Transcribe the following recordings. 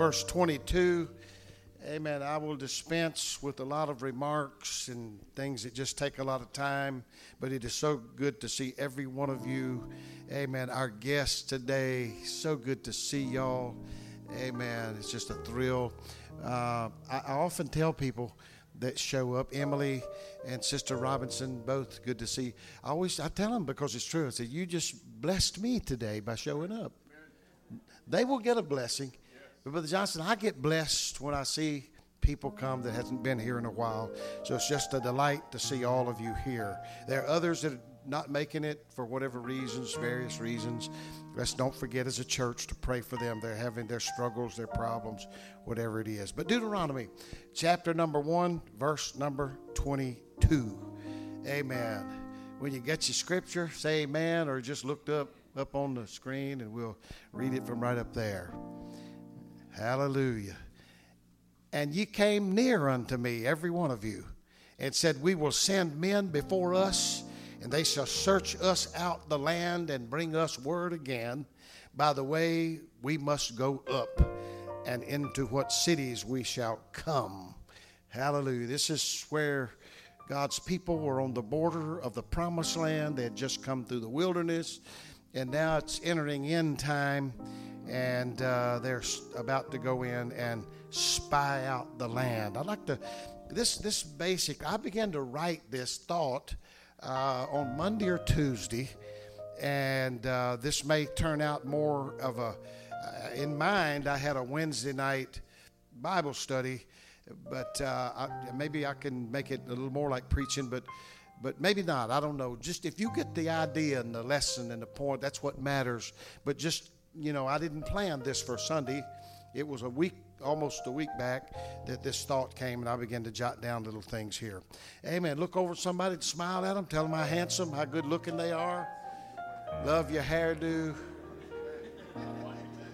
verse 22. Amen. I will dispense with a lot of remarks and things that just take a lot of time, but it is so good to see every one of you. Amen. Our guests today, so good to see y'all. Amen. It's just a thrill. Uh, I, I often tell people that show up, Emily and Sister Robinson, both good to see. I always I tell them because it's true. I say, "You just blessed me today by showing up." They will get a blessing. But Brother Johnson, I get blessed when I see people come that hasn't been here in a while. So it's just a delight to see all of you here. There are others that are not making it for whatever reasons, various reasons. Let's don't forget as a church to pray for them. They're having their struggles, their problems, whatever it is. But Deuteronomy chapter number 1, verse number 22. Amen. When you get your scripture, say amen or just looked up up on the screen and we'll read it from right up there. Hallelujah. And ye came near unto me, every one of you, and said, We will send men before us, and they shall search us out the land and bring us word again by the way we must go up and into what cities we shall come. Hallelujah. This is where God's people were on the border of the promised land. They had just come through the wilderness, and now it's entering in time and uh, they're about to go in and spy out the land. I'd like to this this basic. I began to write this thought uh, on Monday or Tuesday, and uh, this may turn out more of a. Uh, in mind, I had a Wednesday night Bible study, but uh, I, maybe I can make it a little more like preaching, but but maybe not. I don't know. Just if you get the idea and the lesson and the point, that's what matters. But just you know, I didn't plan this for Sunday. It was a week, almost a week back, that this thought came, and I began to jot down little things here. Amen. Look over somebody, smile at them, tell them how handsome, how good looking they are. Love your hairdo.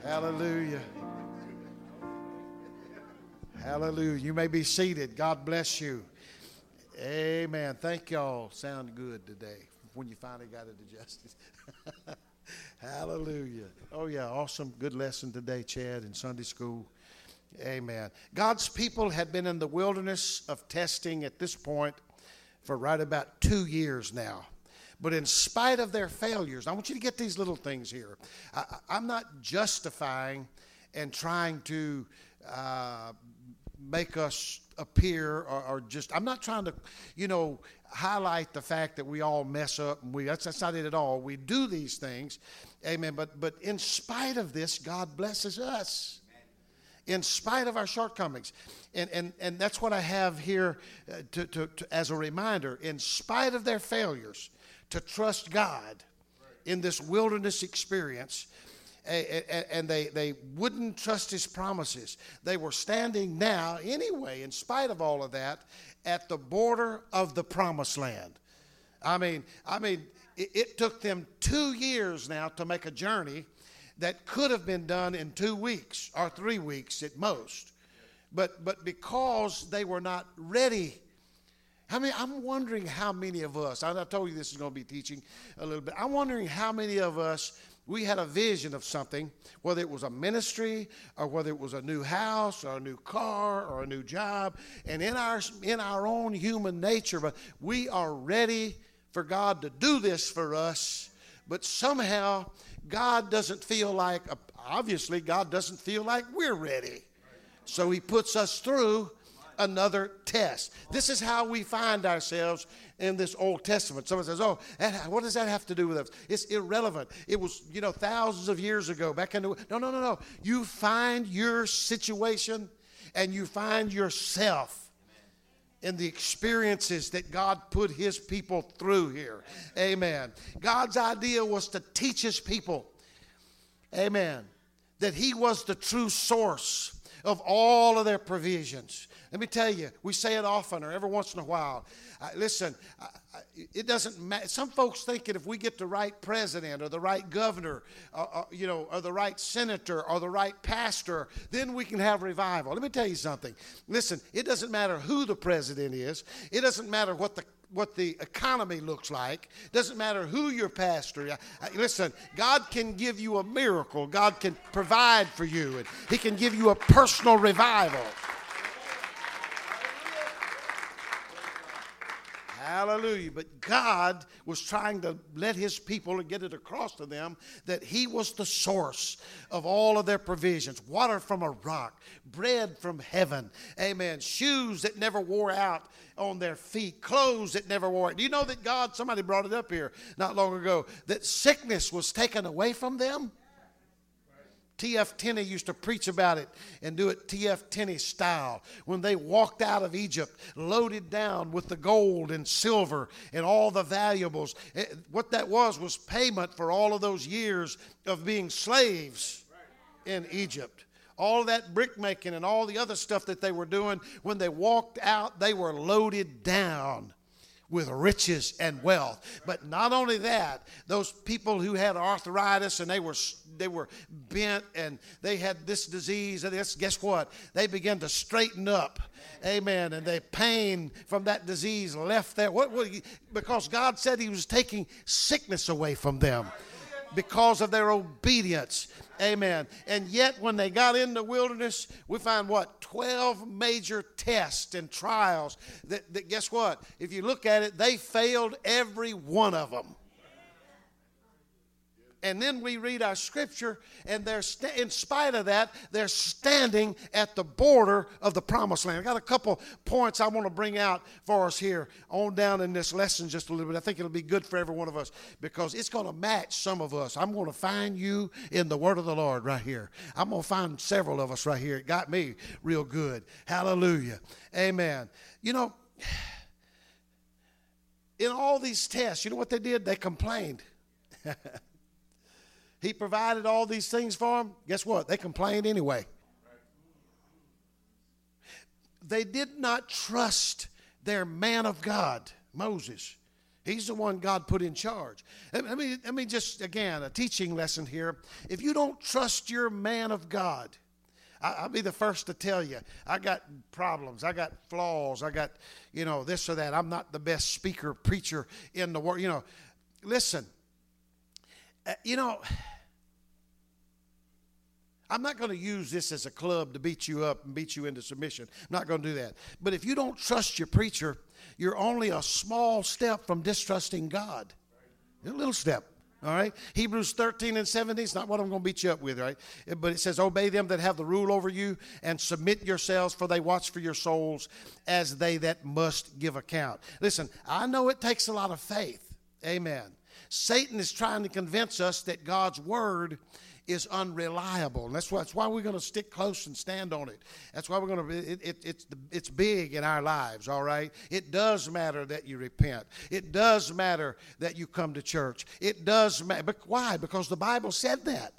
Hallelujah. Hallelujah. You may be seated. God bless you. Amen. Thank y'all. Sound good today when you finally got it adjusted. Hallelujah. Oh, yeah, awesome. Good lesson today, Chad, in Sunday school. Amen. God's people had been in the wilderness of testing at this point for right about two years now. But in spite of their failures, I want you to get these little things here. I, am not justifying and trying to uh, make us appear or, or, just, I'm not trying to, you know, highlight the fact that we all mess up and we, that's, that's not it at all. We do these things. Amen. But, but in spite of this, God blesses us. In spite of our shortcomings. And, and, and that's what I have here uh, to, to, to, as a reminder. In spite of their failures, to trust God in this wilderness experience and they, they wouldn't trust his promises. They were standing now, anyway, in spite of all of that, at the border of the promised land. I mean, I mean, it, it took them two years now to make a journey that could have been done in two weeks or three weeks at most. But but because they were not ready I mean, I'm wondering how many of us, I told you this is going to be teaching a little bit. I'm wondering how many of us we had a vision of something, whether it was a ministry or whether it was a new house or a new car or a new job. And in our, in our own human nature, but we are ready for God to do this for us, but somehow God doesn't feel like, obviously, God doesn't feel like we're ready. So He puts us through another test. This is how we find ourselves in this Old Testament. Someone says, "Oh, what does that have to do with us?" It's irrelevant. It was, you know, thousands of years ago. Back in the no, no, no, no. You find your situation, and you find yourself in the experiences that God put His people through here. Amen. God's idea was to teach His people. Amen. That He was the true source of all of their provisions. Let me tell you, we say it often or every once in a while. Uh, listen, uh, it doesn't matter. Some folks think that if we get the right president or the right governor, uh, uh, you know, or the right senator or the right pastor, then we can have revival. Let me tell you something. Listen, it doesn't matter who the president is. It doesn't matter what the what the economy looks like. Doesn't matter who your pastor. Is listen, God can give you a miracle. God can provide for you, and He can give you a personal revival. Hallelujah. But God was trying to let his people and get it across to them that he was the source of all of their provisions water from a rock, bread from heaven. Amen. Shoes that never wore out on their feet, clothes that never wore out. Do you know that God, somebody brought it up here not long ago, that sickness was taken away from them? T.F. Tenney used to preach about it and do it T.F. Tenney style. When they walked out of Egypt, loaded down with the gold and silver and all the valuables, it, eh, what that was was payment for all of those years of being slaves in Egypt. All that brickmaking and all the other stuff that they were doing, when they walked out, they were loaded down with riches and wealth. But not only that, those people who had arthritis and they were they were bent and they had this disease, and this, guess what? They began to straighten up. Amen. And the pain from that disease left there. What, what because God said He was taking sickness away from them because of their obedience. Amen. And yet, when they got in the wilderness, we find what? 12 major tests and trials that, that, guess what? If you look at it, they failed every one of them. And then we read our scripture, and they're st- in spite of that, they're standing at the border of the promised land. I got a couple points I want to bring out for us here on down in this lesson just a little bit. I think it'll be good for every one of us because it's going to match some of us. I'm going to find you in the word of the Lord right here. I'm going to find several of us right here. It got me real good. Hallelujah. Amen. You know, in all these tests, you know what they did? They complained. He provided all these things for them. Guess what? They complained anyway. They did not trust their man of God, Moses. He's the one God put in charge. Let me, let me just, again, a teaching lesson here. If you don't trust your man of God, I, will be the first to tell you, I got problems. I got flaws. I got, you know, this or that. I'm not the best speaker, preacher in the world. You know, listen, Uh, you know, I'm not going to use this as a club to beat you up and beat you into submission. I'm not going to do that. But if you don't trust your preacher, you're only a small step from distrusting God. A little step. All right? Hebrews 13 and 17 is not what I'm going to beat you up with, right? Uh, but it says, Obey them that have the rule over you and submit yourselves, for they watch for your souls as they that must give account. Listen, I know it takes a lot of faith. Amen. Satan is trying to convince us that God's word is unreliable. And that's why, that's why we're going to stick close and stand on it. That's why we're going to, it, it, it's, it's big in our lives, all right? It does matter that you repent. It does matter that you come to church. It does matter. But why? Because the Bible said that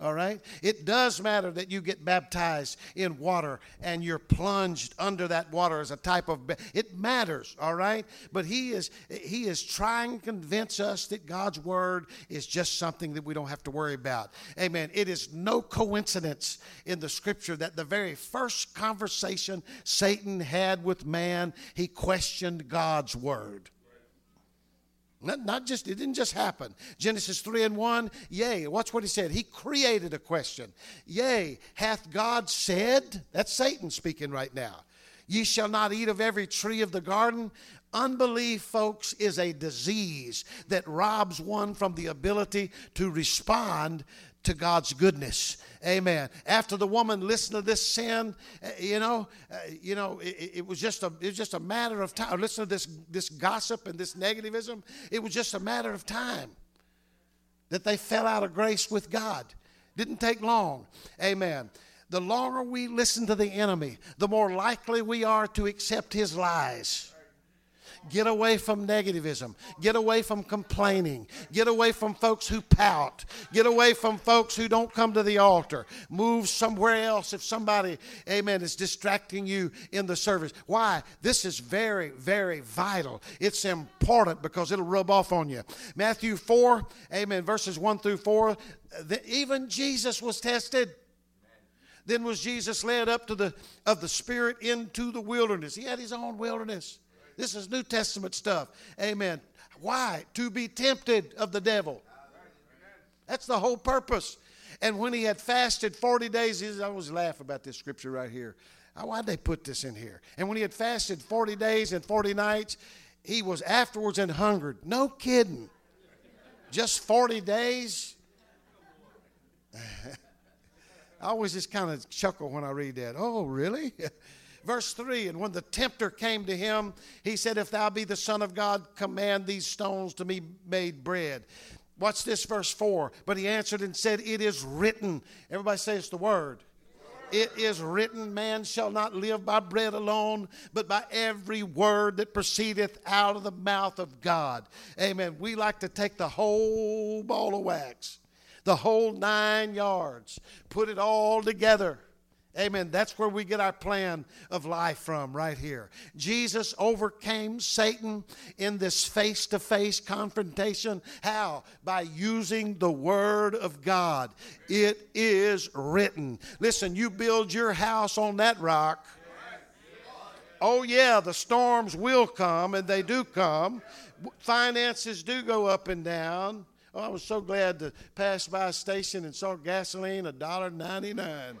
all right? It does matter that you get baptized in water and you're plunged under that water as a type of it matters, all right? But he is he is trying to convince us that God's word is just something that we don't have to worry about. Amen. It is no coincidence in the scripture that the very first conversation Satan had with man, he questioned God's word. Not, not just, it didn't just happen. Genesis 3 and 1, yea, watch what he said. He created a question. Yea, hath God said, that's Satan speaking right now, ye shall not eat of every tree of the garden. Unbelief, folks, is a disease that robs one from the ability to respond to God's goodness. Amen. After the woman listened to this sin, uh, you know, uh, you know, it, it, was just a it was just a matter of time. Listen to this this gossip and this negativism. It was just a matter of time that they fell out of grace with God. Didn't take long. Amen. The longer we listen to the enemy, the more likely we are to accept his lies. Get away from negativism. Get away from complaining. Get away from folks who pout. Get away from folks who don't come to the altar. Move somewhere else if somebody, amen, is distracting you in the service. Why? This is very, very vital. It's important because it'll rub off on you. Matthew 4, amen, verses 1 through 4. Even Jesus was tested. Then was Jesus led up to the of the Spirit into the wilderness. He had his own wilderness. This is New Testament stuff. Amen. Why? To be tempted of the devil. That's the whole purpose. And when he had fasted 40 days, I always laugh about this scripture right here. Why'd they put this in here? And when he had fasted 40 days and 40 nights, he was afterwards and hungered. No kidding. Just 40 days? I always just kind of chuckle when I read that. Oh, really? Verse 3 And when the tempter came to him, he said, If thou be the Son of God, command these stones to be made bread. Watch this, verse 4. But he answered and said, It is written. Everybody say it's the word. It is written, Man shall not live by bread alone, but by every word that proceedeth out of the mouth of God. Amen. We like to take the whole ball of wax, the whole nine yards, put it all together Amen. That's where we get our plan of life from, right here. Jesus overcame Satan in this face to face confrontation. How? By using the Word of God. It is written. Listen, you build your house on that rock. Oh, yeah, the storms will come, and they do come. Finances do go up and down. Oh, I was so glad to pass by a station and saw gasoline a dollar ninety nine.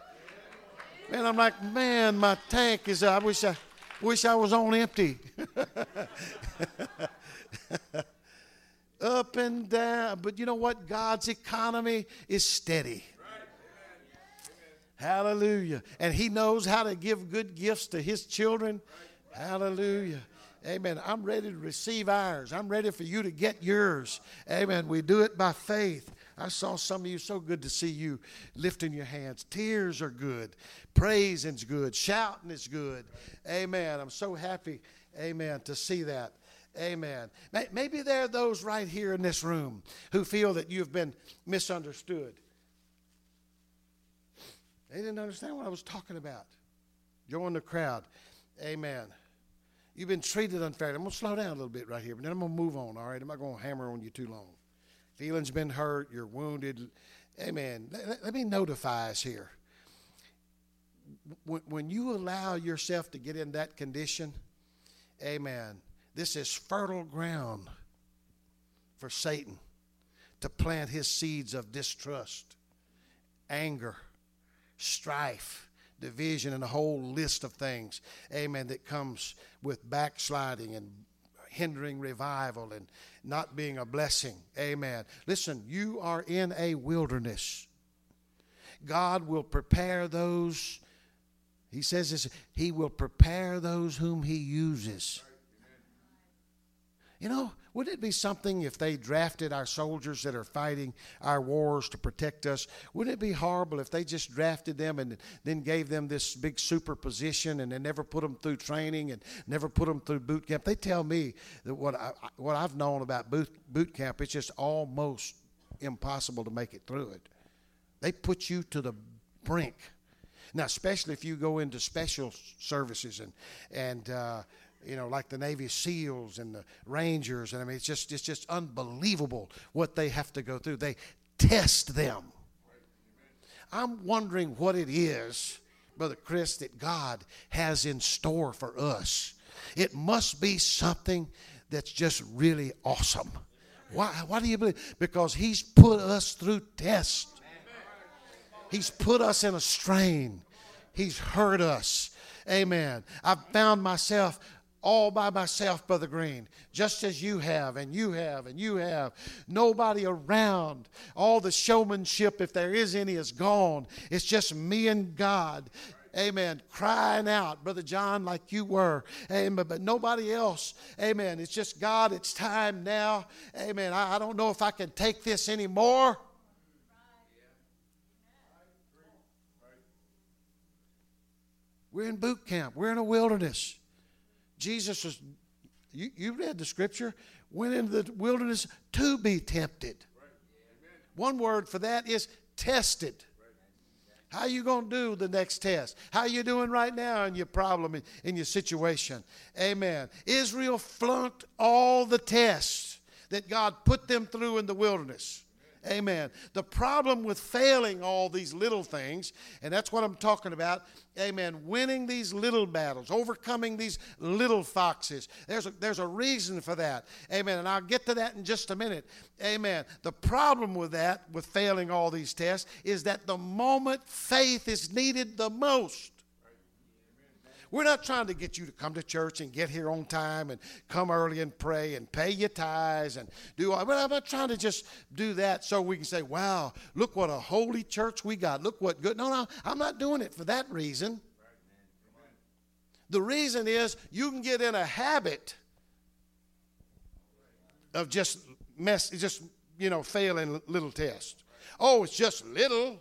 And I'm like, man, my tank is. I wish I, wish I was on empty. Up and down, but you know what? God's economy is steady. Hallelujah. And He knows how to give good gifts to His children. Hallelujah. Amen. I'm ready to receive ours. I'm ready for you to get yours. Amen. We do it by faith. I saw some of you, so good to see you lifting your hands. Tears are good, praising's good, shouting is good. Amen. I'm so happy, amen, to see that. Amen. Maybe there are those right here in this room who feel that you've been misunderstood. They didn't understand what I was talking about. Join the crowd. Amen. You've been treated unfairly. I'm going to slow down a little bit right here, but then I'm going to move on, all right? I'm not going to hammer on you too long. Feelings been hurt, you're wounded. Amen. Let, let me notify us here. When, when you allow yourself to get in that condition, amen, this is fertile ground for Satan to plant his seeds of distrust, anger, strife, division, and a whole list of things, amen, that comes with backsliding and hindering revival and not being a blessing. Amen. Listen, you are in a wilderness. God will prepare those, He says this, He will prepare those whom He uses. You know, would it be something if they drafted our soldiers that are fighting our wars to protect us? Wouldn't it be horrible if they just drafted them and then gave them this big super position and they never put them through training and never put them through boot camp? They tell me that what I, what I've known about boot boot camp, it's just almost impossible to make it through it. They put you to the brink. Now, especially if you go into special services and and uh, you know, like the Navy SEALs and the Rangers, and I mean, it's just it's just unbelievable what they have to go through. They test them. I'm wondering what it is, Brother Chris, that God has in store for us. It must be something that's just really awesome. Why, why do you believe? Because He's put us through tests. He's put us in a strain. He's hurt us. Amen. I've found myself all by myself, Brother Green, just as you have, and you have, and you have. Nobody around. All the showmanship, if there is any, is gone. It's just me and God. Amen. Crying out, Brother John, like you were. Amen. But nobody else. Amen. It's just God. It's time now. Amen. I, I don't know if I can take this anymore. We're in boot camp. We're in a wilderness. Jesus was, you, you read the scripture, went into the wilderness to be tempted. One word for that is tested. How you going to do the next test? How you doing right now in your problem, in, in your situation? Amen. Israel flunked all the tests that God put them through in the wilderness. Amen. The problem with failing all these little things, and that's what I'm talking about, amen, winning these little battles, overcoming these little foxes. There's a, there's a reason for that. Amen. And I'll get to that in just a minute. Amen. The problem with that, with failing all these tests, is that the moment faith is needed the most, we're not trying to get you to come to church and get here on time and come early and pray and pay your tithes and do all. But I'm not trying to just do that so we can say, wow, look what a holy church we got. Look what good. No, no, I'm not doing it for that reason. The reason is you can get in a habit of just mess, just, you know, failing little tests. Oh, it's just little.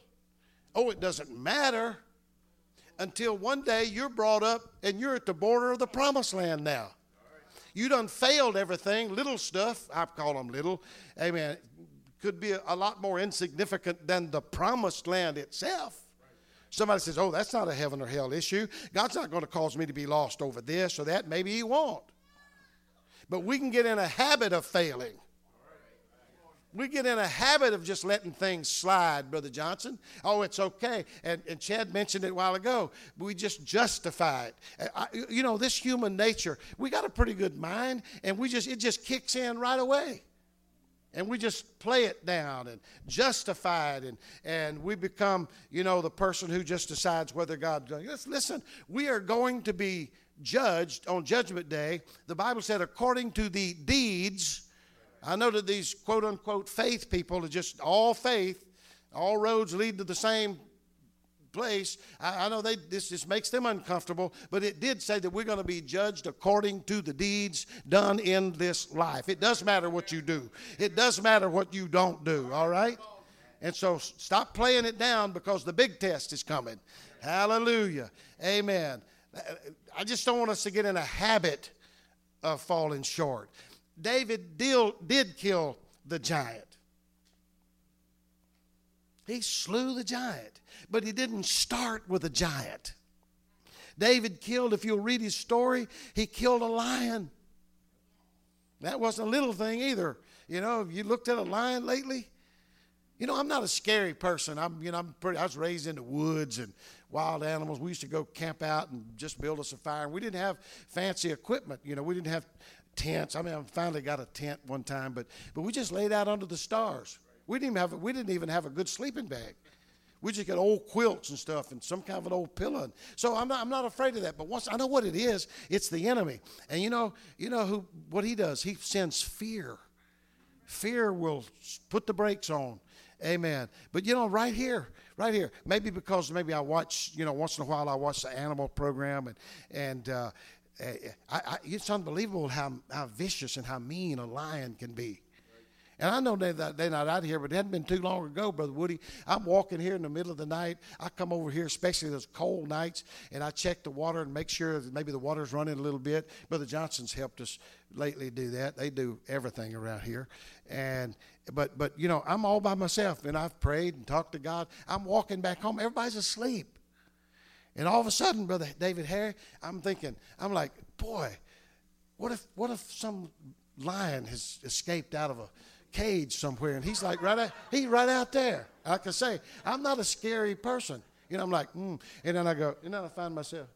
Oh, it doesn't matter until one day you're brought up and you're at the border of the promised land now. You done failed everything, little stuff, I call them little, amen, could be a, a lot more insignificant than the promised land itself. Somebody says, Oh, that's not a heaven or hell issue. God's not going to cause me to be lost over this or that. Maybe He won't. But we can get in a habit of failing we get in a habit of just letting things slide, Brother Johnson. Oh, it's okay. And, and Chad mentioned it a while ago. We just justify it. Uh, I, you know, this human nature, we got a pretty good mind, and we just it just kicks in right away. And we just play it down and justify it, and, and we become, you know, the person who just decides whether God. Listen, we are going to be judged on Judgment Day. The Bible said, according to the deeds I know that these quote unquote faith people are just all faith, all roads lead to the same place. I, I know they, this just makes them uncomfortable, but it did say that we're going to be judged according to the deeds done in this life. It does matter what you do, it does matter what you don't do, all right? And so stop playing it down because the big test is coming. Hallelujah. Amen. Uh, uh, I just don't want us to get in a habit of falling short. David deal, did kill the giant. He slew the giant, but he didn't start with a giant. David killed, if you'll read his story, he killed a lion. That wasn't a little thing either. You know, have you looked at a lion lately? You know, I'm not a scary person. I'm, you know, I'm pretty. I was raised in the woods and wild animals. We used to go camp out and just build us a fire. We didn't have fancy equipment. You know, we didn't have tents. I mean, I finally got a tent one time, but but we just laid out under the stars. We didn't even have we didn't even have a good sleeping bag. We just got old quilts and stuff and some kind of an old pillow. So I'm not I'm not afraid of that. But once I know what it is, it's the enemy. And you know you know who what he does? He sends fear. Fear will put the brakes on. Amen. But you know, right here, right here, maybe because maybe I watch, you know, once in a while I watch the animal program and and uh, I, I, it's unbelievable how, how vicious and how mean a lion can be. And I know they're not, they're not out here, but it hadn't been too long ago, Brother Woody. I'm walking here in the middle of the night. I come over here, especially those cold nights, and I check the water and make sure that maybe the water's running a little bit. Brother Johnson's helped us lately do that. They do everything around here. And but but you know, I'm all by myself and I've prayed and talked to God. I'm walking back home. Everybody's asleep. And all of a sudden, Brother David Harry, I'm thinking, I'm like, boy, what if what if some lion has escaped out of a cage somewhere and he's like right out, he's right out there. I say, I'm not a scary person. You know, I'm like, mm. and then I go, and then I find myself.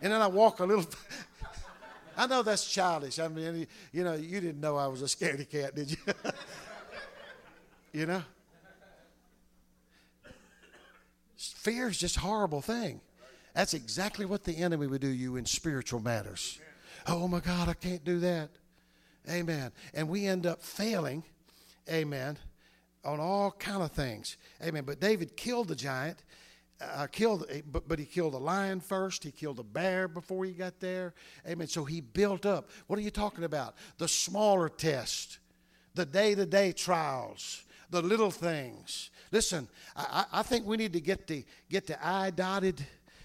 And then I walk a little. I know that's childish. I mean, you know, you didn't know I was a scaredy cat, did you? you know? Fear is just a horrible thing. That's exactly what the enemy would do you in spiritual matters. Oh my God, I can't do that. Amen. And we end up failing, amen, on all kind of things. Amen. But David killed the giant. Uh, killed, but, but he killed a lion first. He killed a bear before he got there. Amen. So he built up. What are you talking about? The smaller test, the day to day trials, the little things. Listen, I, I think we need to get the, get the I dotted.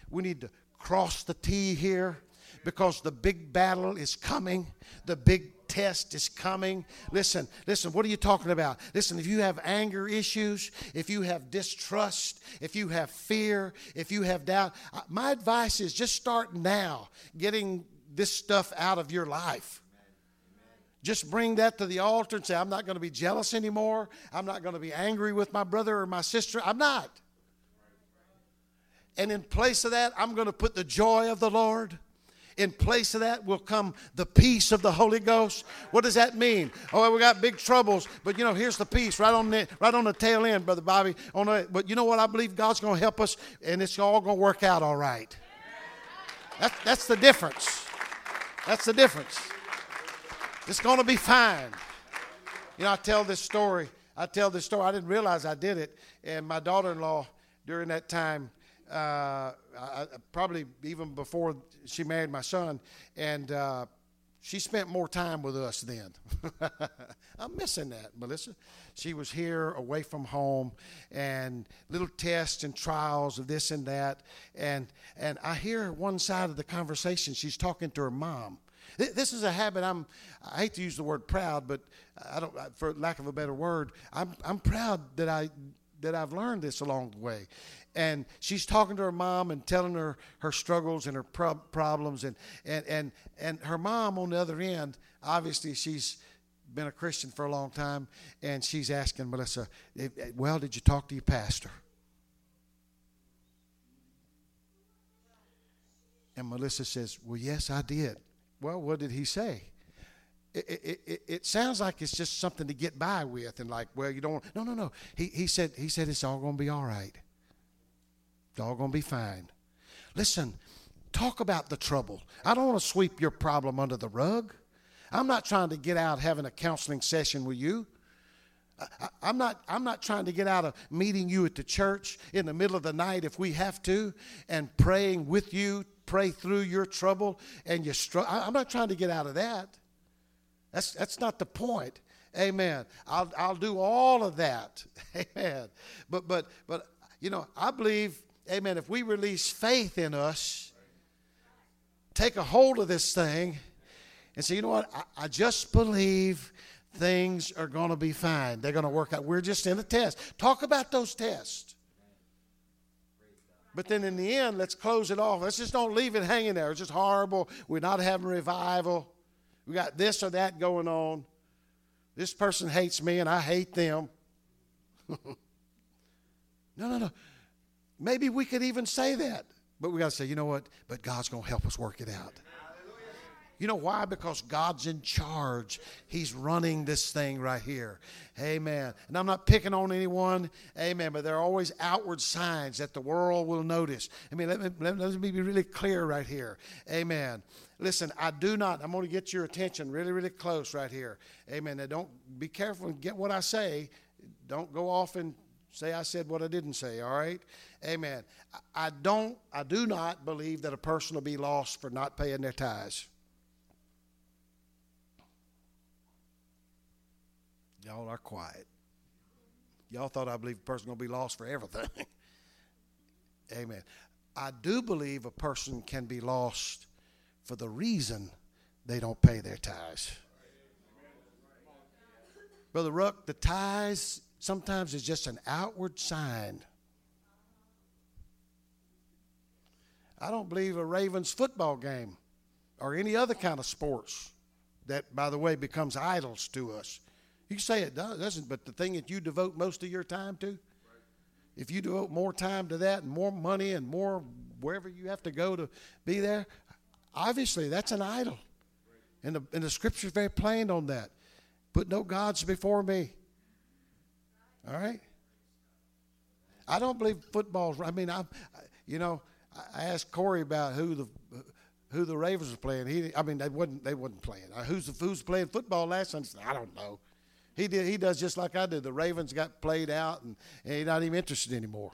We need to cross the T here because the big battle is coming. The big test is coming. Listen, listen, what are you talking about? Listen, if you have anger issues, if you have distrust, if you have fear, if you have doubt, my advice is just start now getting this stuff out of your life. Just bring that to the altar and say, I'm not going to be jealous anymore. I'm not going to be angry with my brother or my sister. I'm not. And in place of that, I'm going to put the joy of the Lord. In place of that will come the peace of the Holy Ghost. What does that mean? Oh, we got big troubles, but you know, here's the peace right on the right on the tail end, brother Bobby. On the, but you know what? I believe God's going to help us, and it's all going to work out all right. That's that's the difference. That's the difference. It's going to be fine. You know, I tell this story. I tell this story. I didn't realize I did it, and my daughter-in-law during that time uh, I, probably even before she married my son, and uh, she spent more time with us then. I'm missing that, Melissa. She was here away from home, and little tests and trials of this and that, and and I hear one side of the conversation. She's talking to her mom. This is a habit. I'm. I hate to use the word proud, but I don't. For lack of a better word, I'm. I'm proud that I that I've learned this along the way and she's talking to her mom and telling her her struggles and her pro- problems and, and and and her mom on the other end obviously she's been a christian for a long time and she's asking melissa eh, eh, well did you talk to your pastor and melissa says well yes i did well what did he say it, it, it, it, sounds like it's just something to get by with and like well you don't no no no he, he said he said it's all going to be all right It's all going to be fine. Listen, talk about the trouble. I don't want to sweep your problem under the rug. I'm not trying to get out having a counseling session with you. I, am not, I'm not trying to get out of meeting you at the church in the middle of the night if we have to and praying with you, pray through your trouble and your struggle. I'm not trying to get out of that. That's, that's not the point. Amen. I'll, I'll do all of that. Amen. But, but, but, you know, I believe amen, if we release faith in us, take a hold of this thing, and say, you know what, I, I just believe things are going to be fine. They're going to work out. We're just in a test. Talk about those tests. But then in the end, let's close it off. Let's just don't leave it hanging there. It's just horrible. We're not having revival. We got this or that going on. This person hates me and I hate them. no, no, no. Maybe we could even say that. But we got to say, you know what? But God's going to help us work it out. You know why? Because God's in charge. He's running this thing right here. Amen. And I'm not picking on anyone. Amen. But there are always outward signs that the world will notice. I mean, let me, let me be really clear right here. Amen. Listen, I do not, I'm going to get your attention really, really close right here. Amen. Now, don't be careful and get what I say. Don't go off and say I said what I didn't say, all right? Amen. I don't, I do not believe that a person will be lost for not paying their tithes. Y'all are quiet. Y'all thought I believe a person to be lost for everything. Amen. I do believe a person can be lost for the reason they don't pay their tithes. Brother Ruck, the tithes sometimes is just an outward sign I don't believe a Ravens football game or any other kind of sports that, by the way, becomes idols to us. You can say it does, doesn't, but the thing that you devote most of your time to, if you devote more time to that and more money and more wherever you have to go to be there, obviously that's an idol. And the, and the scripture is very plain on that. Put no gods before me. All right? I don't believe football's. I mean, I'm, you know, I asked Corey about who the who the Ravens were playing. He, I mean, they wasn't they wasn't playing. Uh, who's the, who's playing football last Sunday? I don't know. He did. He does just like I did. The Ravens got played out, and, and he's not even interested anymore.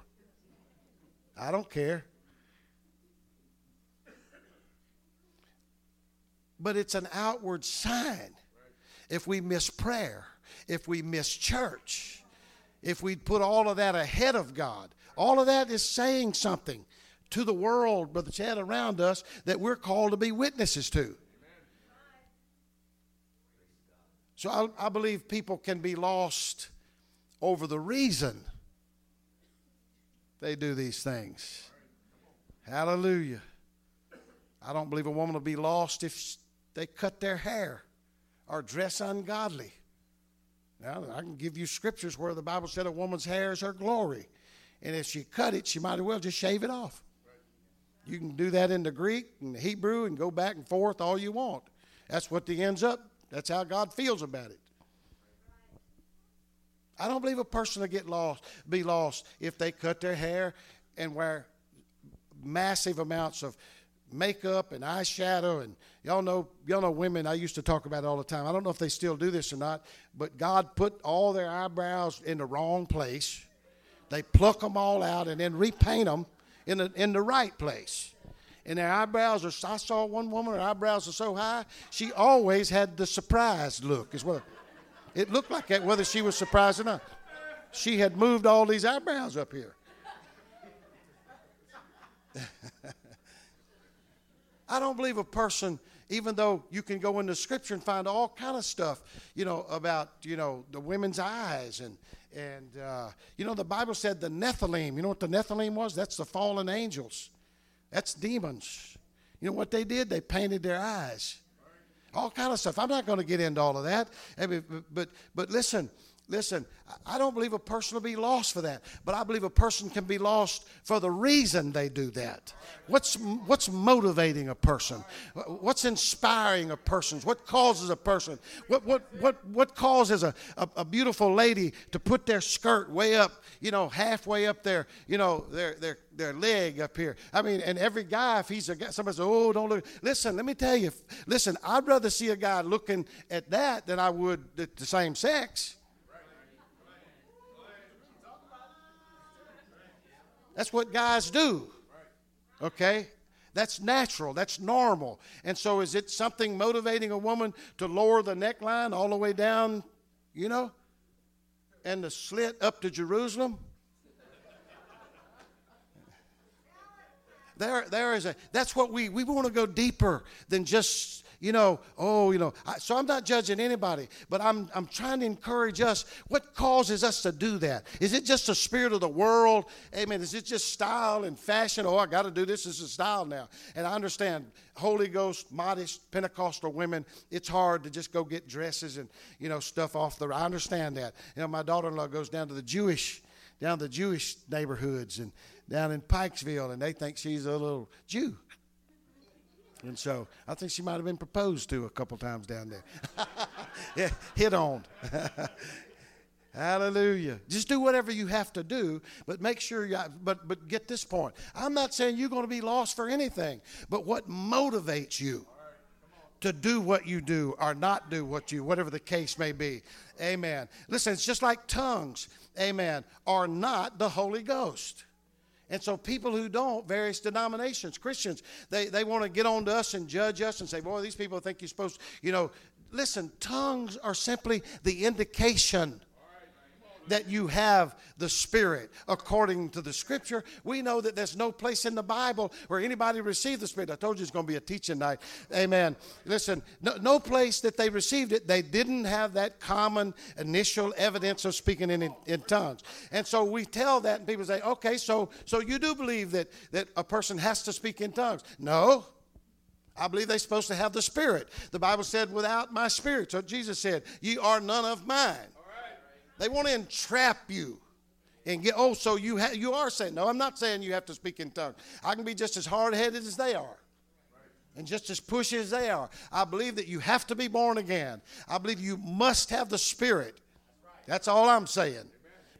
I don't care. But it's an outward sign. If we miss prayer, if we miss church, if we put all of that ahead of God, all of that is saying something to the world, Brother Chad, around us that we're called to be witnesses to. So I, I, believe people can be lost over the reason they do these things. Hallelujah. I don't believe a woman will be lost if they cut their hair or dress ungodly. Now, I can give you scriptures where the Bible said a woman's hair is her glory. And if she cut it, she might as well just shave it off. You can do that in the Greek and the Hebrew and go back and forth all you want. That's what the ends up. That's how God feels about it. I don't believe a person will get lost, be lost if they cut their hair and wear massive amounts of makeup and eyeshadow and y'all know y'all know women I used to talk about it all the time. I don't know if they still do this or not, but God put all their eyebrows in the wrong place. They pluck them all out and then repaint them in the, in the right place. And their eyebrows are I saw one woman her eyebrows are so high, she always had the surprised look as well. It looked like that whether she was surprised or not. She had moved all these eyebrows up here. I don't believe a person, even though you can go into Scripture and find all kind of stuff, you know, about you know the women's eyes and and uh, you know the Bible said the Nephilim. You know what the Nephilim was? That's the fallen angels. That's demons. You know what they did? They painted their eyes. All kind of stuff. I'm not going to get into all of that. But but listen, Listen, I don't believe a person will be lost for that, but I believe a person can be lost for the reason they do that. What's, what's motivating a person? What's inspiring a person? What causes a person? What, what, what, what causes a, a, a, beautiful lady to put their skirt way up, you know, halfway up their, you know, their, their, their leg up here? I mean, and every guy, if he's a guy, somebody says, oh, don't look. Listen, let me tell you, listen, I'd rather see a guy looking at that than I would at the same sex. That's what guys do. Okay? That's natural. That's normal. And so, is it something motivating a woman to lower the neckline all the way down, you know, and the slit up to Jerusalem? There, there is a. That's what we we want to go deeper than just you know, oh, you know. I, so I'm not judging anybody, but I'm, I'm trying to encourage us. What causes us to do that? Is it just the spirit of the world? Amen. Is it just style and fashion? Oh, I got to do this. This is a style now. And I understand Holy Ghost, modest Pentecostal women, it's hard to just go get dresses and, you know, stuff off the. I understand that. You know, my daughter in law goes down to the Jewish, down the Jewish neighborhoods and down in Pikesville, and they think she's a little Jew. And so I think she might have been proposed to a couple times down there. hit on. Hallelujah. Just do whatever you have to do, but make sure you but but get this point. I'm not saying you're going to be lost for anything, but what motivates you to do what you do or not do what you whatever the case may be. Amen. Listen, it's just like tongues. Amen. Are not the Holy Ghost. And so people who don't, various denominations, Christians, they, they want to get on to us and judge us and say, boy, these people think you're supposed to, you know, listen, tongues are simply the indication that you have the Spirit according to the Scripture. We know that there's no place in the Bible where anybody received the Spirit. I told you it's going to be a teaching night. Amen. Listen, no, no place that they received it, they didn't have that common initial evidence of speaking in, in, in tongues. And so we tell that, and people say, okay, so, so you do believe that, that a person has to speak in tongues? No. I believe they're supposed to have the Spirit. The Bible said, without my Spirit. So Jesus said, Ye are none of mine. They want to entrap you and get, oh, so you, ha- you are saying, no, I'm not saying you have to speak in tongues. I can be just as hard headed as they are and just as pushy as they are. I believe that you have to be born again. I believe you must have the Spirit. That's all I'm saying.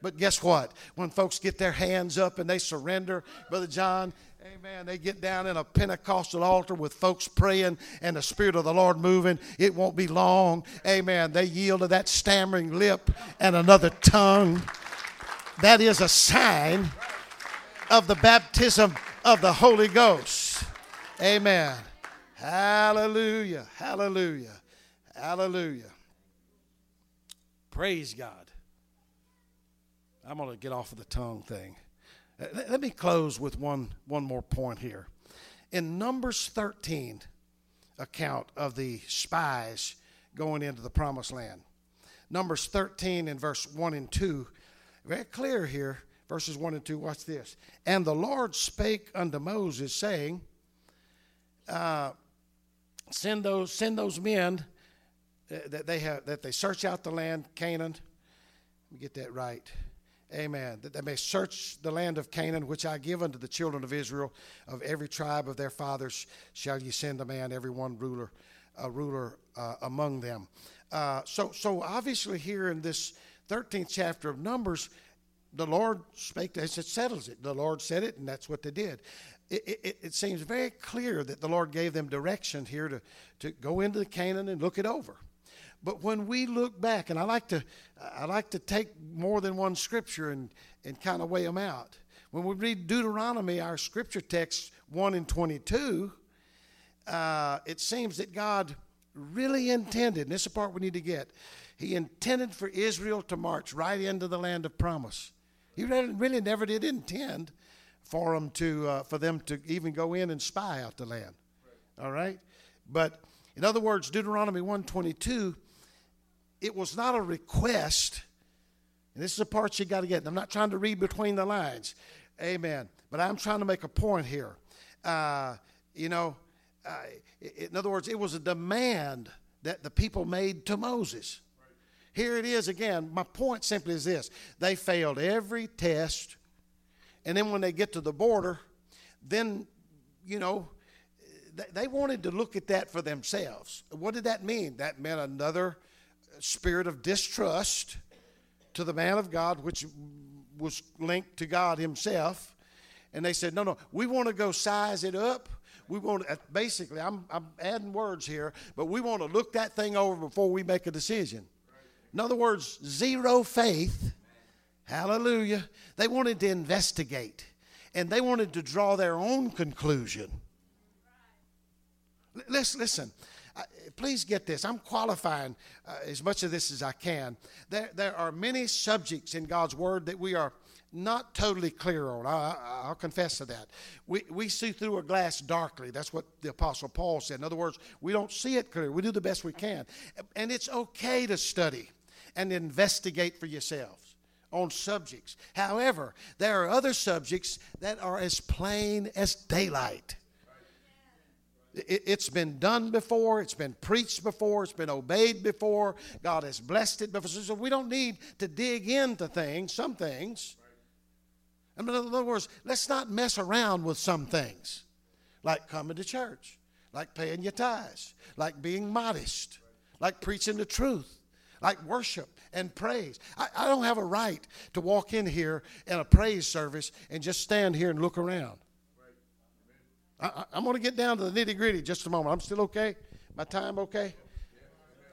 But guess what? When folks get their hands up and they surrender, Brother John, Amen. They get down in a Pentecostal altar with folks praying and the Spirit of the Lord moving. It won't be long. Amen. They yield to that stammering lip and another tongue. That is a sign of the baptism of the Holy Ghost. Amen. Hallelujah. Hallelujah. Hallelujah. Praise God. I'm going to get off of the tongue thing. Let me close with one, one more point here. In Numbers 13 account of the spies going into the promised land, Numbers 13 in verse 1 and 2, very clear here, verses 1 and 2. Watch this. And the Lord spake unto Moses, saying, uh, send those send those men that they have that they search out the land Canaan. Let me get that right. Amen. That they may search the land of Canaan, which I give unto the children of Israel. Of every tribe of their fathers shall ye send a man, every one ruler, a ruler uh, among them. Uh, so, so obviously, here in this 13th chapter of Numbers, the Lord spake it settles it. The Lord said it, and that's what they did. It, it, it, seems very clear that the Lord gave them direction here to, to go into Canaan and look it over. But when we look back, and I like to, I like to take more than one scripture and, and kind of weigh them out. When we read Deuteronomy, our scripture text 1 and 22, uh, it seems that God really intended, and this is the part we need to get, He intended for Israel to march right into the land of promise. He really, never did intend for them to uh, for them to even go in and spy out the land. All right, but in other words, Deuteronomy one twenty two, it was not a request. And this is the part you got to get. I'm not trying to read between the lines, Amen. But I'm trying to make a point here. Uh, you know, uh, in other words, it was a demand that the people made to Moses. Here it is again. My point simply is this they failed every test and then when they get to the border, then, you know, they wanted to look at that for themselves. What did that mean? That meant another spirit of distrust to the man of God, which was linked to God Himself. And they said, no, no, we want to go size it up. We want to, basically, I'm, I'm adding words here, but we want to look that thing over before we make a decision. In other words, zero faith Hallelujah. They wanted to investigate and they wanted to draw their own conclusion. Listen, listen. Please get this. I'm qualifying uh, as much of this as I can. There, there are many subjects in God's Word that we are not totally clear on. I, will confess to that. We, we see through a glass darkly. That's what the Apostle Paul said. In other words, we don't see it clear. We do the best we can. And it's okay to study and investigate for yourself on subjects. However, there are other subjects that are as plain as daylight. It, has been done before, it's been preached before, it's been obeyed before, God has blessed it before. So we don't need to dig into things, some things. In other words, let's not mess around with some things, like coming to church, like paying your tithes, like being modest, like preaching the truth, like worship and praise. I, I don't have a right to walk in here in a praise service and just stand here and look around. I, am going to get down to the nitty gritty just a moment. I'm still okay? My time okay?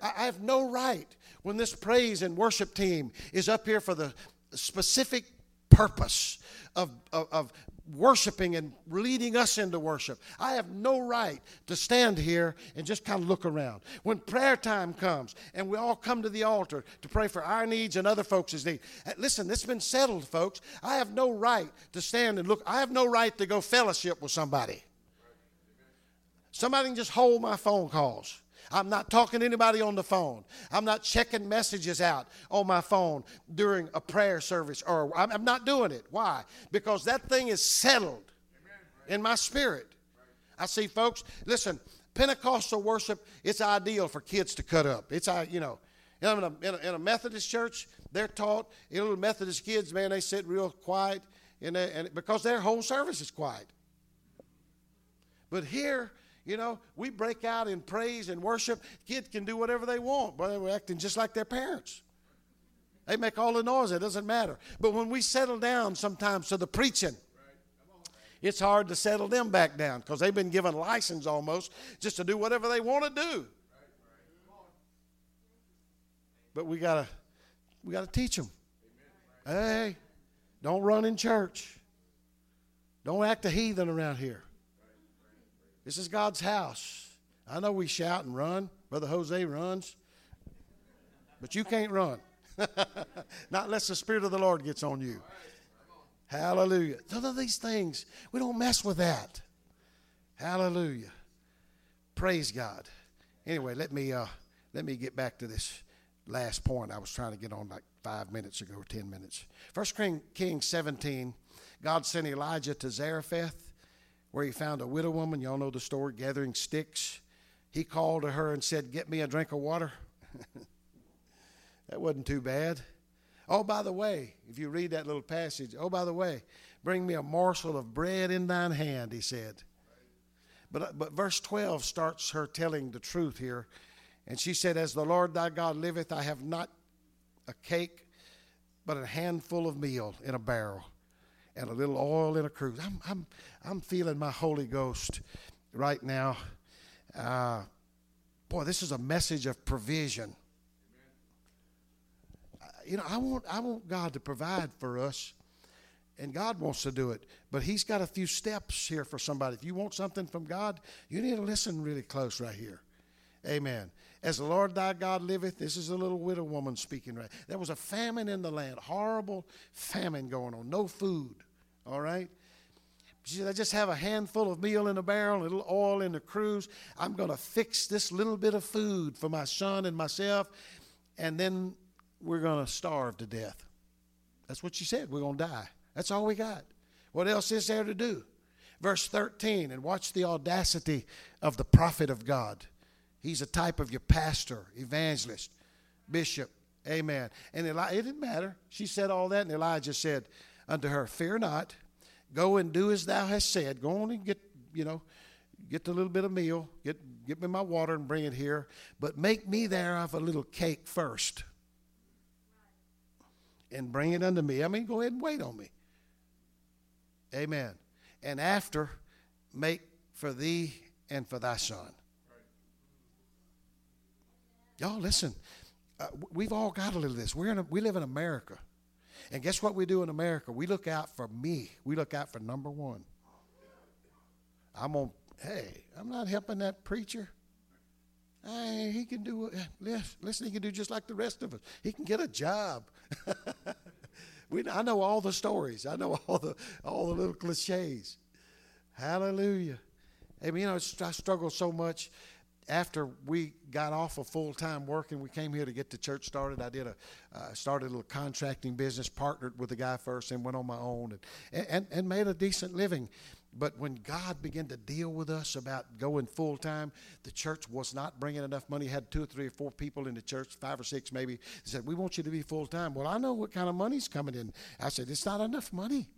I, I have no right when this praise and worship team is up here for the specific purpose of, of, of, worshiping and leading us into worship. I have no right to stand here and just kind of look around. When prayer time comes and we all come to the altar to pray for our needs and other folks' needs, eh, listen, this has been settled, folks. I have no right to stand and look. I have no right to go fellowship with somebody. Somebody can just hold my phone calls. I'm not talking to anybody on the phone. I'm not checking messages out on my phone during a prayer service, or I'm, I'm not doing it. Why? Because that thing is settled in my spirit. I see folks, listen, Pentecostal worship, it's ideal for kids to cut up. It's, you know, in a, in a, in a Methodist church, they're taught, you know, little Methodist kids, man, they sit real quiet, and, they, and because their whole service is quiet. But here, you know, we break out in praise and worship. Kids can do whatever they want, but they're acting just like their parents. They make all the noise, it doesn't matter. But when we settle down sometimes to the preaching, it's hard to settle them back down because they've been given license almost just to do whatever they want to do. But we gotta we gotta teach them. Hey, don't run in church. Don't act a heathen around here. This is God's house. I know we shout and run. Brother Jose runs. But you can't run. Not unless the Spirit of the Lord gets on you. Hallelujah. None of these things, we don't mess with that. Hallelujah. Praise God. Anyway, let me uh, let me get back to this last point I was trying to get on like five minutes ago or ten minutes. First King, King 17, God sent Elijah to Zarephath where he found a widow woman. Y'all know the story, gathering sticks. He called to her and said, Get me a drink of water. that wasn't too bad. Oh, by the way, if you read that little passage, oh, by the way, bring me a morsel of bread in thine hand, he said. But, uh, but verse 12 starts her telling the truth here. And she said, As the Lord thy God liveth, I have not a cake, but a handful of meal in a barrel and a little oil in a cruse. I'm, I'm, I'm feeling my Holy Ghost right now. Uh, boy, this is a message of provision. Uh, you know, I want, I want God to provide for us, and God wants to do it. But He's got a few steps here for somebody. If you want something from God, you need to listen really close right here. Amen. As the Lord thy God liveth, this is a little widow woman speaking right. There was a famine in the land, horrible famine going on, no food. All right? She said, I just have a handful of meal in a barrel, a little oil in the cruse. I'm going to fix this little bit of food for my son and myself, and then we're going to starve to death. That's what she said. We're going to die. That's all we got. What else is there to do? Verse 13, and watch the audacity of the prophet of God. He's a type of your pastor, evangelist, bishop. Amen. And Eli- it didn't matter. She said all that, and Elijah said unto her, Fear not, go and do as thou hast said. Go on and get, you know, get a little bit of meal, get, get me my water and bring it here, but make me thereof a little cake first. And bring it unto me. I mean, go ahead and wait on me. Amen. And after, make for thee and for thy son. Y'all listen. Uh, we've all got a little of this. We're in a, we live in America. And guess what we do in America? We look out for me. We look out for number one. I'm on, hey, I'm not helping that preacher. Hey, he can do, listen, he can do just like the rest of us. He can get a job. we, I know all the stories. I know all the, all the little cliches. Hallelujah. I mean, you know, I struggle so much after we got off of full time working, we came here to get the church started. I did a uh, started a little contracting business, partnered with a guy first, and went on my own, and, and and made a decent living. But when God began to deal with us about going full time, the church was not bringing enough money. Had two or three or four people in the church, five or six maybe, said, "We want you to be full time." Well, I know what kind of money's coming in. I said, "It's not enough money."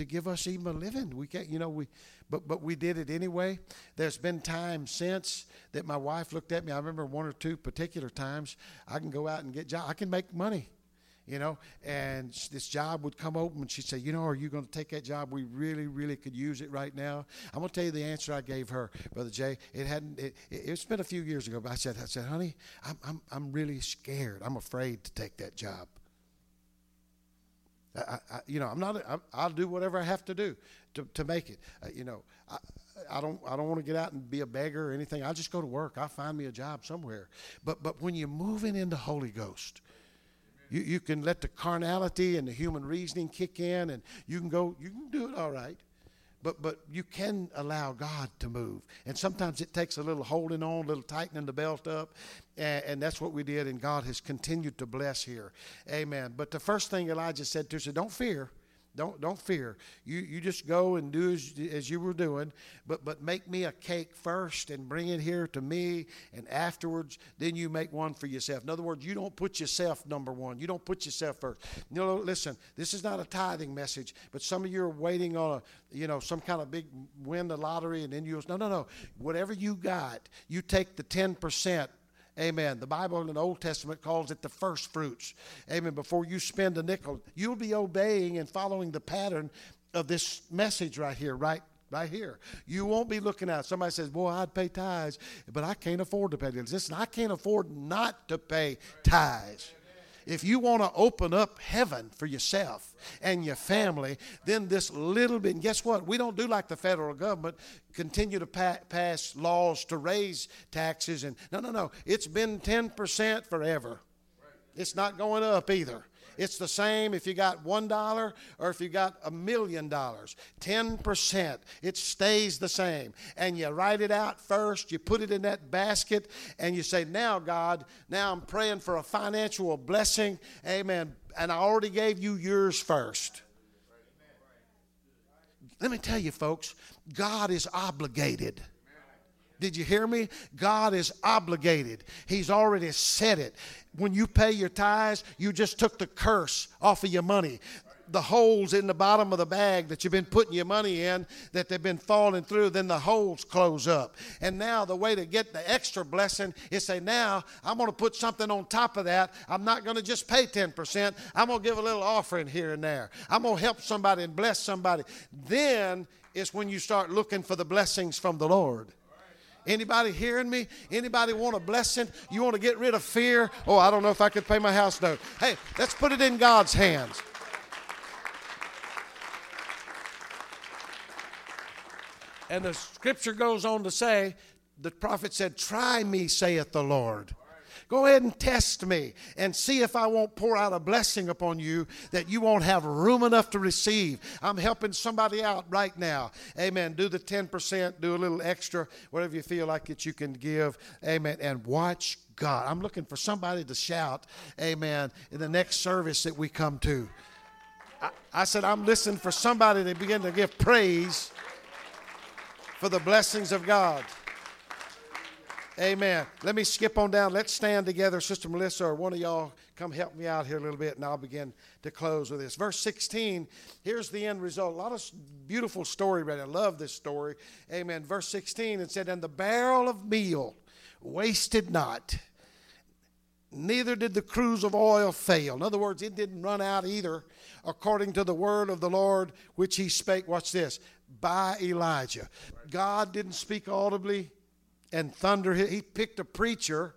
To give us even a living. We can't, you know, we, but but we did it anyway. There's been times since that my wife looked at me. I remember one or two particular times I can go out and get job. I can make money, you know. And this job would come open, and she'd say, "You know, are you going to take that job? We really, really could use it right now." I'm going to tell you the answer I gave her, brother Jay. It hadn't. It, it's been a few years ago, but I said, "I said, honey, I'm I'm I'm really scared. I'm afraid to take that job." I, I, you know, I'm not. i will do whatever I have to do to, to make it. Uh, you know, I, I don't. I don't want to get out and be a beggar or anything. I'll just go to work. I'll find me a job somewhere. But but when you're moving into Holy Ghost, you, you can let the carnality and the human reasoning kick in, and you can go. You can do it all right but but you can allow God to move. And sometimes it takes a little holding on, a little tightening the belt up, and, and, that's what we did. And God has continued to bless here, Amen. But the first thing Elijah said to her, "Don't fear." Don't don't fear. You you just go and do as, as you were doing, but but make me a cake first and bring it here to me, and afterwards then you make one for yourself. In other words, you don't put yourself number one. You don't put yourself first. You know, listen, this is not a tithing message, but some of you are waiting on a you know some kind of big win the lottery, and then you no no no. Whatever you got, you take the ten percent Amen. The Bible in the Old Testament calls it the first fruits. Amen. Before you spend a nickel, you'll be obeying and following the pattern of this message right here, right? Right here. You won't be looking out. Somebody says, Boy, I'd pay tithes, but I can't afford to pay tithes. Listen, I can't afford not to pay tithes. If you want to open up heaven for yourself and your family, then this little bit, and guess what? We don't do like the federal government, continue to pa- pass laws to raise taxes. And no, no, no. It's been 10% forever. It's not going up either. It's the same if you got $1 or if you got a million dollars. 10%. It stays the same. And you write it out first, you put it in that basket, and you say, Now, God, now I'm praying for a financial blessing. Amen. And I already gave you yours first. Let me tell you, folks, God is obligated. Did you hear me? God is obligated. He's already said it. When you pay your tithes, you just took the curse off of your money the holes in the bottom of the bag that you've been putting your money in that they've been falling through, then the holes close up. And now the way to get the extra blessing is say, now I'm going to put something on top of that. I'm not going to just pay 10%. I'm going to give a little offering here and there. I'm going to help somebody and bless somebody. Then is when you start looking for the blessings from the Lord. Anybody hearing me? Anybody want a blessing? You want to get rid of fear? Oh, I don't know if I could pay my house note. Hey, let's put it in God's hands. And the scripture goes on to say, the prophet said, Try me, saith the Lord. Go ahead and test me and see if I won't pour out a blessing upon you that you won't have room enough to receive. I'm helping somebody out right now. Amen. Do the 10%, do a little extra, whatever you feel like that you can give. Amen. And watch God. I'm looking for somebody to shout, Amen, in the next service that we come to. I, I said, I'm listening for somebody to begin to give praise for the blessings of God. Amen. Let me skip on down. Let's stand together. Sister Melissa or one of y'all come help me out here a little bit, and I'll begin to close with this. Verse 16, here's the end result. A lot of beautiful story, right? I love this story. Amen. Verse 16, it said, And the barrel of meal wasted not, neither did the cruse of oil fail. In other words, it didn't run out either, according to the word of the Lord which he spake. Watch this by Elijah. God didn't speak audibly and thunder. He picked a preacher,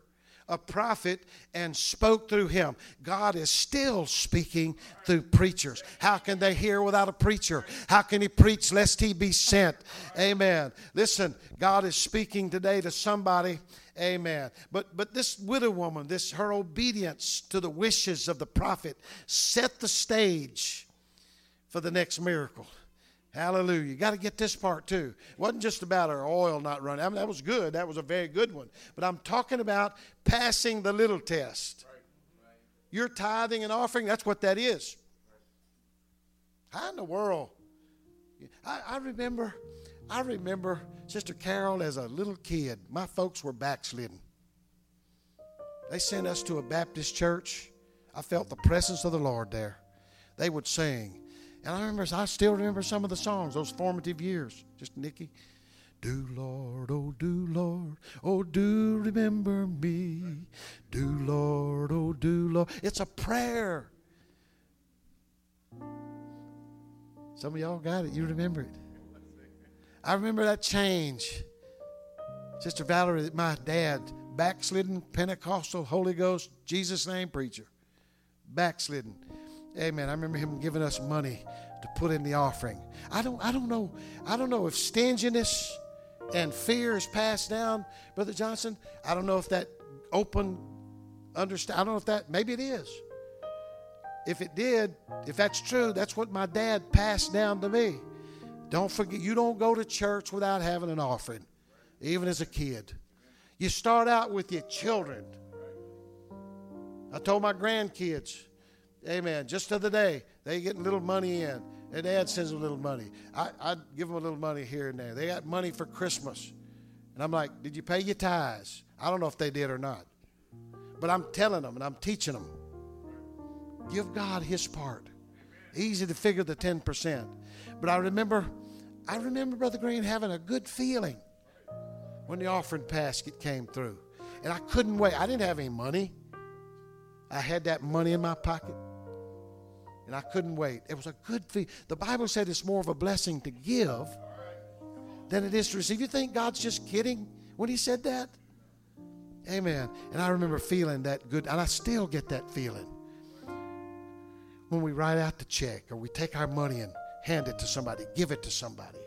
a prophet, and spoke through him. God is still speaking through preachers. How can they hear without a preacher? How can he preach lest he be sent? Amen. Listen, God is speaking today to somebody. Amen. But but this widow woman, this her obedience to the wishes of the prophet set the stage for the next miracle. Hallelujah. You got to get this part too. It wasn't just about our oil not running. I mean, that was good. That was a very good one. But I'm talking about passing the little test. Your tithing and offering, that's what that is. How in the world? I, I remember, I remember Sister Carol as a little kid. My folks were backslidden. They sent us to a Baptist church. I felt the presence of the Lord there. They would sing. And I remember, I still remember some of the songs, those formative years. Just Nikki. Do Lord, oh do Lord, oh do remember me. Do Lord, oh do Lord. It's a prayer. Some of y'all got it. You remember it. I remember that change. Sister Valerie, my dad, backslidden Pentecostal Holy Ghost, Jesus name preacher. Backslidden. Amen. I remember him giving us money to put in the offering. I don't I don't know. I don't know if stinginess and fear is passed down, Brother Johnson. I don't know if that open understand I don't know if that maybe it is. If it did, if that's true, that's what my dad passed down to me. Don't forget you don't go to church without having an offering, even as a kid. You start out with your children. I told my grandkids, Amen. Just the other day, they get a little money in. Their dad sends them a little money. I, I give them a little money here and there. They got money for Christmas. And I'm like, did you pay your tithes? I don't know if they did or not. But I'm telling them and I'm teaching them. Give God his part. Easy to figure the 10%. But I remember, I remember Brother Green having a good feeling when the offering basket came through. And I couldn't wait. I didn't have any money. I had that money in my pocket and I couldn't wait. It was a good thing. The Bible said it's more of a blessing to give than it is to receive. You think God's just kidding when He said that? Amen. And I remember feeling that good, and I still get that feeling when we write out the check or we take our money and hand it to somebody, give it to somebody.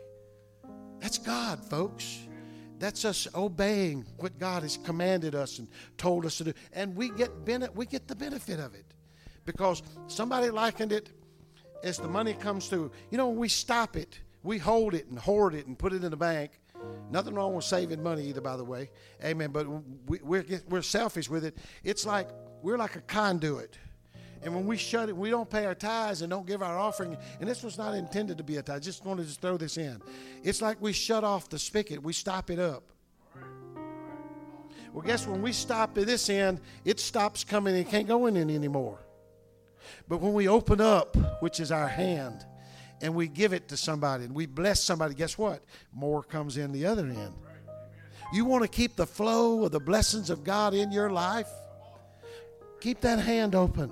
That's God, folks. That's us obeying what God has commanded us and told us to do. And we get, we get the benefit of it because somebody likened it as the money comes through. You know, we stop it, we hold it and hoard it and put it in the bank. Nothing wrong with saving money either, by the way. Amen. But we, we're, we're selfish with it. It's like we're like a conduit. And when we shut it, we don't pay our tithes and don't give our offering. And this was not intended to be a tithe. Just wanted to throw this in. It's like we shut off the spigot. We stop it up. Well, guess when we stop at this end, it stops coming and can't go in anymore. But when we open up, which is our hand, and we give it to somebody and we bless somebody, guess what? More comes in the other end. You want to keep the flow of the blessings of God in your life? Keep that hand open.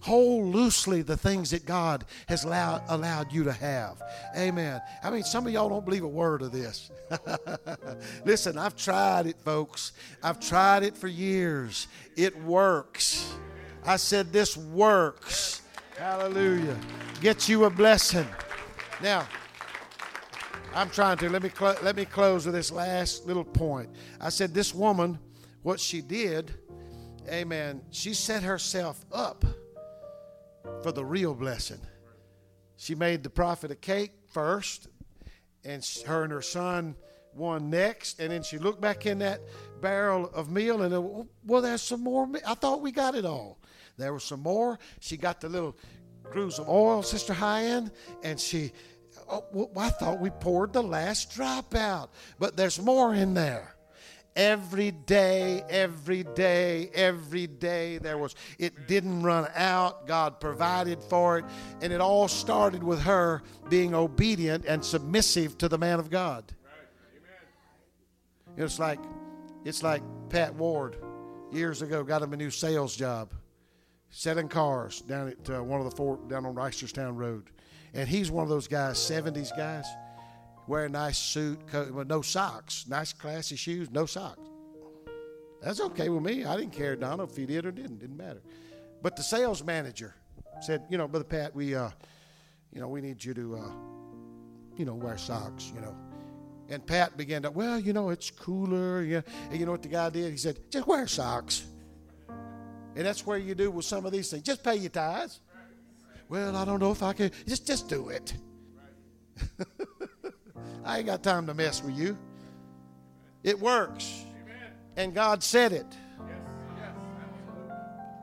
Hold loosely the things that God has allowed, allowed you to have. Amen. I mean, some of y'all don't believe a word of this. Listen, I've tried it, folks. I've tried it for years. It works. I said, This works. Hallelujah. Get you a blessing. Now, I'm trying to let me cl- let me close with this last little point. I said this woman, what she did, Amen. She set herself up for the real blessing. She made the prophet a cake first, and her and her son one next, and then she looked back in that barrel of meal and uh, well, there's some more. I thought we got it all. There was some more. She got the little cruse of oil, Sister High and she. Oh, I thought we poured the last drop out, but there's more in there every day every day every day there was it didn't run out god provided for it and it all started with her being obedient and submissive to the man of god it's like it's like pat ward years ago got him a new sales job selling cars down at uh, one of the four down on Reisterstown Road, and he's one of those guys, '70s guys, wear a nice suit, coat, with no socks, nice classy shoes, no socks. That's okay with me. I didn't care, Donna, if he did or didn't. Didn't matter. But the sales manager said, you know, Brother Pat, we, uh, you know, we need you to, uh, you know, wear socks, you know. And Pat began to, well, you know, it's cooler. Yeah. And you know what the guy did? He said, just wear socks. And that's where you do with some of these things. Just pay your tithes. Well, I don't know if I can. Just, just do it. I ain't got time to mess with you. It works. And God said it.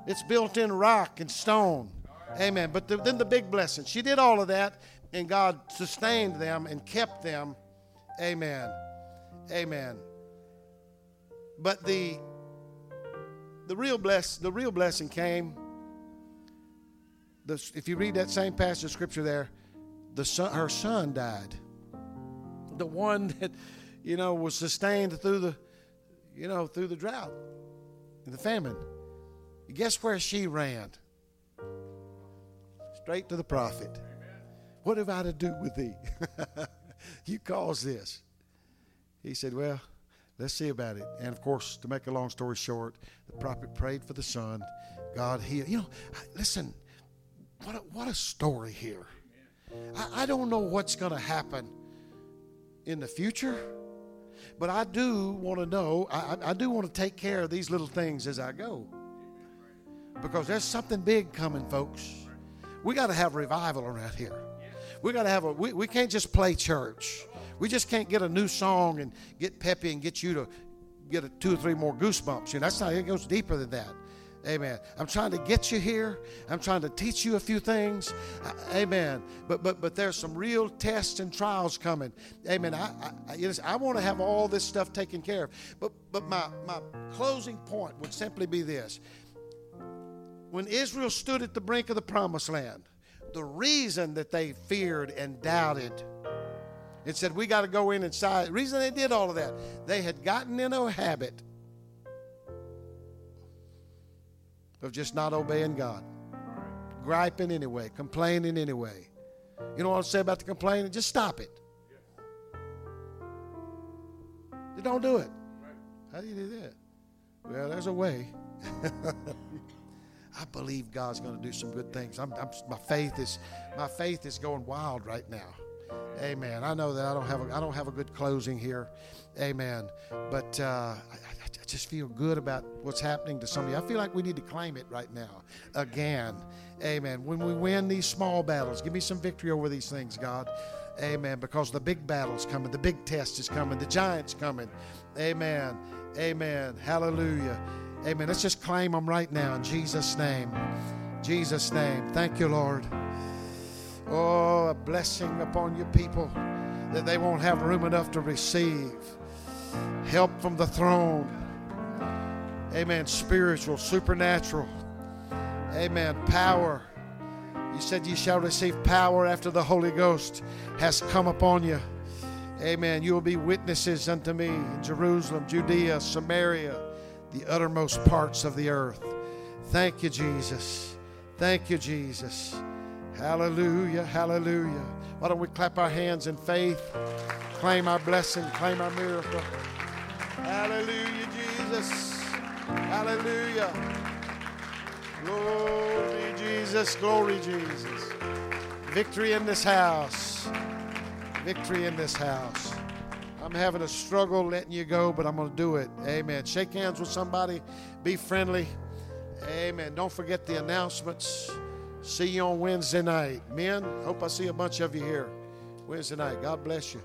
It's built in rock and stone. Amen. But the, then the big blessing. She did all of that, and God sustained them and kept them. Amen. Amen. But the the real bless the real blessing came. The, if you read that same passage of scripture there, the son, her son died. The one that you know was sustained through the you know through the drought and the famine. Guess where she ran? Straight to the prophet. What have I to do with thee? you caused this. He said, Well, Let's see about it. And of course, to make a long story short, the prophet prayed for the son. God healed. You know, listen, what a, what a story here. I, I don't know what's going to happen in the future, but I do want to know, I, I do want to take care of these little things as I go. Because there's something big coming, folks. We got to have revival around here. We got to have a, we, we can't just play church. We just can't get a new song and get peppy and get you to get a two or three more goosebumps. You know, that's not, it goes deeper than that. Amen. I'm trying to get you here. I'm trying to teach you a few things. Amen. But but but there's some real tests and trials coming. Amen. I I, I, I want to have all this stuff taken care of. But but my my closing point would simply be this. When Israel stood at the brink of the promised land, the reason that they feared and doubted it said, We got to go in inside. The reason they did all of that, they had gotten in a habit of just not obeying God, griping anyway, complaining anyway. You know what I say about the complaining? Just stop it. You don't do it. How do you do that? Well, there's a way. I believe God's going to do some good things. I'm, I'm, my faith is my faith is going wild right now. Amen. I know that I don't have a, I don't have a good closing here. Amen. But uh, I, I just feel good about what's happening to some of you. I feel like we need to claim it right now again. Amen. When we win these small battles, give me some victory over these things, God. Amen. Because the big battle's coming, the big test is coming, the giant's coming. Amen. Amen. Hallelujah. Amen. Let's just claim them right now in Jesus' name. Jesus' name. Thank you, Lord. Oh, a blessing upon your people that they won't have room enough to receive. Help from the throne. Amen. Spiritual, supernatural. Amen. Power. You said you shall receive power after the Holy Ghost has come upon you. Amen. You will be witnesses unto me in Jerusalem, Judea, Samaria, the uttermost parts of the earth. Thank you, Jesus. Thank you, Jesus. Hallelujah. Hallelujah. Why don't we clap our hands in faith? Claim our blessing, claim our miracle. Hallelujah, Jesus. Hallelujah. Glory, Jesus. Glory, Jesus. Victory in this house. Victory in this house. I'm having a struggle letting you go, but I'm going to do it. Amen. Shake hands with somebody. Be friendly. Amen. Don't forget the announcements. See you on Wednesday night. Men, hope I see a bunch of you here Wednesday night. God bless you.